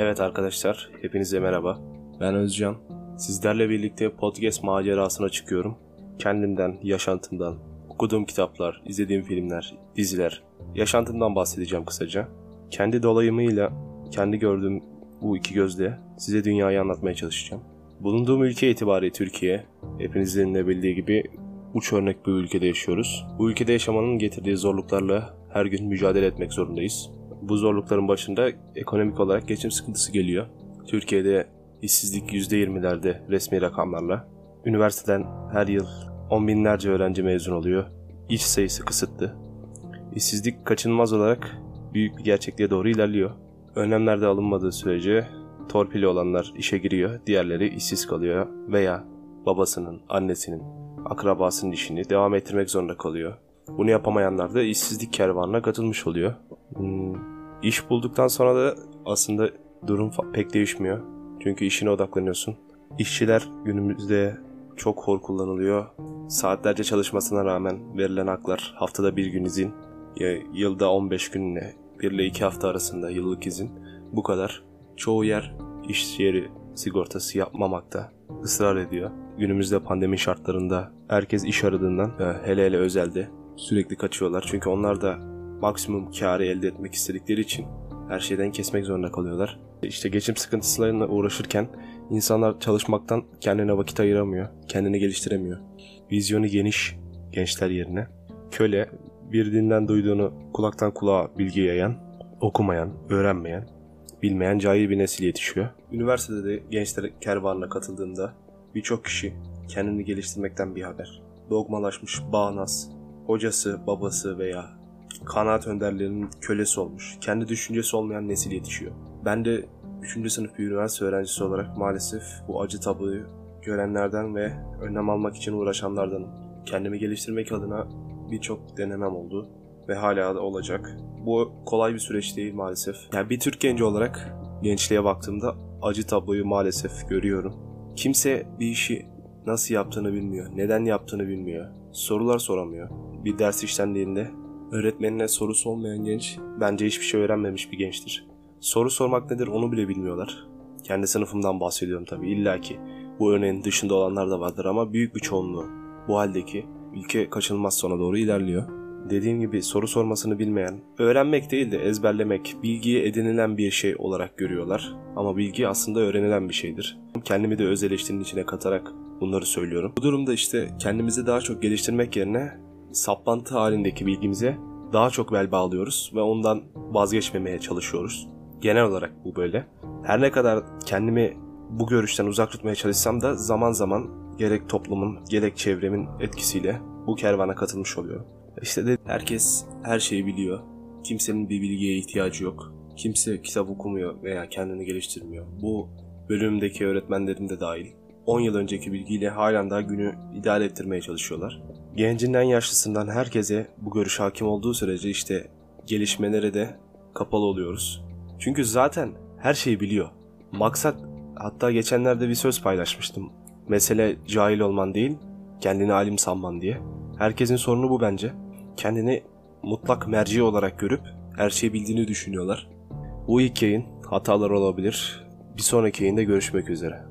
Evet arkadaşlar, hepinize merhaba. Ben Özcan. Sizlerle birlikte podcast macerasına çıkıyorum. Kendimden, yaşantımdan, okuduğum kitaplar, izlediğim filmler, diziler, yaşantımdan bahsedeceğim kısaca. Kendi dolayımıyla, kendi gördüğüm bu iki gözle size dünyayı anlatmaya çalışacağım. Bulunduğum ülke itibariyle Türkiye, hepinizin de bildiği gibi uç örnek bir ülkede yaşıyoruz. Bu ülkede yaşamanın getirdiği zorluklarla her gün mücadele etmek zorundayız. Bu zorlukların başında ekonomik olarak geçim sıkıntısı geliyor. Türkiye'de işsizlik %20'lerde resmi rakamlarla. Üniversiteden her yıl on binlerce öğrenci mezun oluyor. İş sayısı kısıtlı. İşsizlik kaçınılmaz olarak büyük bir gerçekliğe doğru ilerliyor. Önlemler de alınmadığı sürece torpili olanlar işe giriyor, diğerleri işsiz kalıyor veya babasının, annesinin, akrabasının işini devam ettirmek zorunda kalıyor. Bunu yapamayanlar da işsizlik kervanına katılmış oluyor. Hmm, iş bulduktan sonra da aslında durum pek değişmiyor. Çünkü işine odaklanıyorsun. İşçiler günümüzde çok hor kullanılıyor. Saatlerce çalışmasına rağmen verilen haklar haftada bir gün izin, yılda 15 günle 1 ile 2 hafta arasında yıllık izin bu kadar. Çoğu yer iş yeri sigortası yapmamakta ısrar ediyor. Günümüzde pandemi şartlarında herkes iş aradığından hele hele özelde sürekli kaçıyorlar. Çünkü onlar da maksimum karı elde etmek istedikleri için her şeyden kesmek zorunda kalıyorlar. İşte geçim sıkıntısıyla uğraşırken insanlar çalışmaktan kendine vakit ayıramıyor, kendini geliştiremiyor. Vizyonu geniş gençler yerine köle bir dinden duyduğunu kulaktan kulağa bilgi yayan, okumayan, öğrenmeyen, bilmeyen cahil bir nesil yetişiyor. Üniversitede de gençler kervanına katıldığında birçok kişi kendini geliştirmekten bir haber. Dogmalaşmış, bağnaz, hocası, babası veya kanaat önderlerinin kölesi olmuş, kendi düşüncesi olmayan nesil yetişiyor. Ben de 3. sınıf bir üniversite öğrencisi olarak maalesef bu acı tabloyu görenlerden ve önlem almak için uğraşanlardanım. Kendimi geliştirmek adına birçok denemem oldu ve hala da olacak. Bu kolay bir süreç değil maalesef. Yani bir Türk genci olarak gençliğe baktığımda acı tabloyu maalesef görüyorum. Kimse bir işi nasıl yaptığını bilmiyor, neden yaptığını bilmiyor, sorular soramıyor. Bir ders işlendiğinde öğretmenine sorusu olmayan genç bence hiçbir şey öğrenmemiş bir gençtir. Soru sormak nedir onu bile bilmiyorlar. Kendi sınıfımdan bahsediyorum tabii illa ki. Bu örneğin dışında olanlar da vardır ama büyük bir çoğunluğu bu haldeki ülke kaçınılmaz sona doğru ilerliyor. Dediğim gibi soru sormasını bilmeyen, öğrenmek değil de ezberlemek, bilgiye edinilen bir şey olarak görüyorlar. Ama bilgi aslında öğrenilen bir şeydir. Kendimi de öz eleştirinin içine katarak bunları söylüyorum. Bu durumda işte kendimizi daha çok geliştirmek yerine saplantı halindeki bilgimize daha çok bel bağlıyoruz ve ondan vazgeçmemeye çalışıyoruz. Genel olarak bu böyle. Her ne kadar kendimi bu görüşten uzak tutmaya çalışsam da zaman zaman gerek toplumun gerek çevremin etkisiyle bu kervana katılmış oluyor. İşte de herkes her şeyi biliyor. Kimsenin bir bilgiye ihtiyacı yok. Kimse kitap okumuyor veya kendini geliştirmiyor. Bu bölümdeki öğretmenlerin de dahil. 10 yıl önceki bilgiyle halen daha günü idare ettirmeye çalışıyorlar. Gencinden yaşlısından herkese bu görüş hakim olduğu sürece işte gelişmelere de kapalı oluyoruz. Çünkü zaten her şeyi biliyor. Maksat hatta geçenlerde bir söz paylaşmıştım. Mesele cahil olman değil, kendini alim sanman diye. Herkesin sorunu bu bence. Kendini mutlak merci olarak görüp her şeyi bildiğini düşünüyorlar. Bu ilk yayın hatalar olabilir. Bir sonraki yayında görüşmek üzere.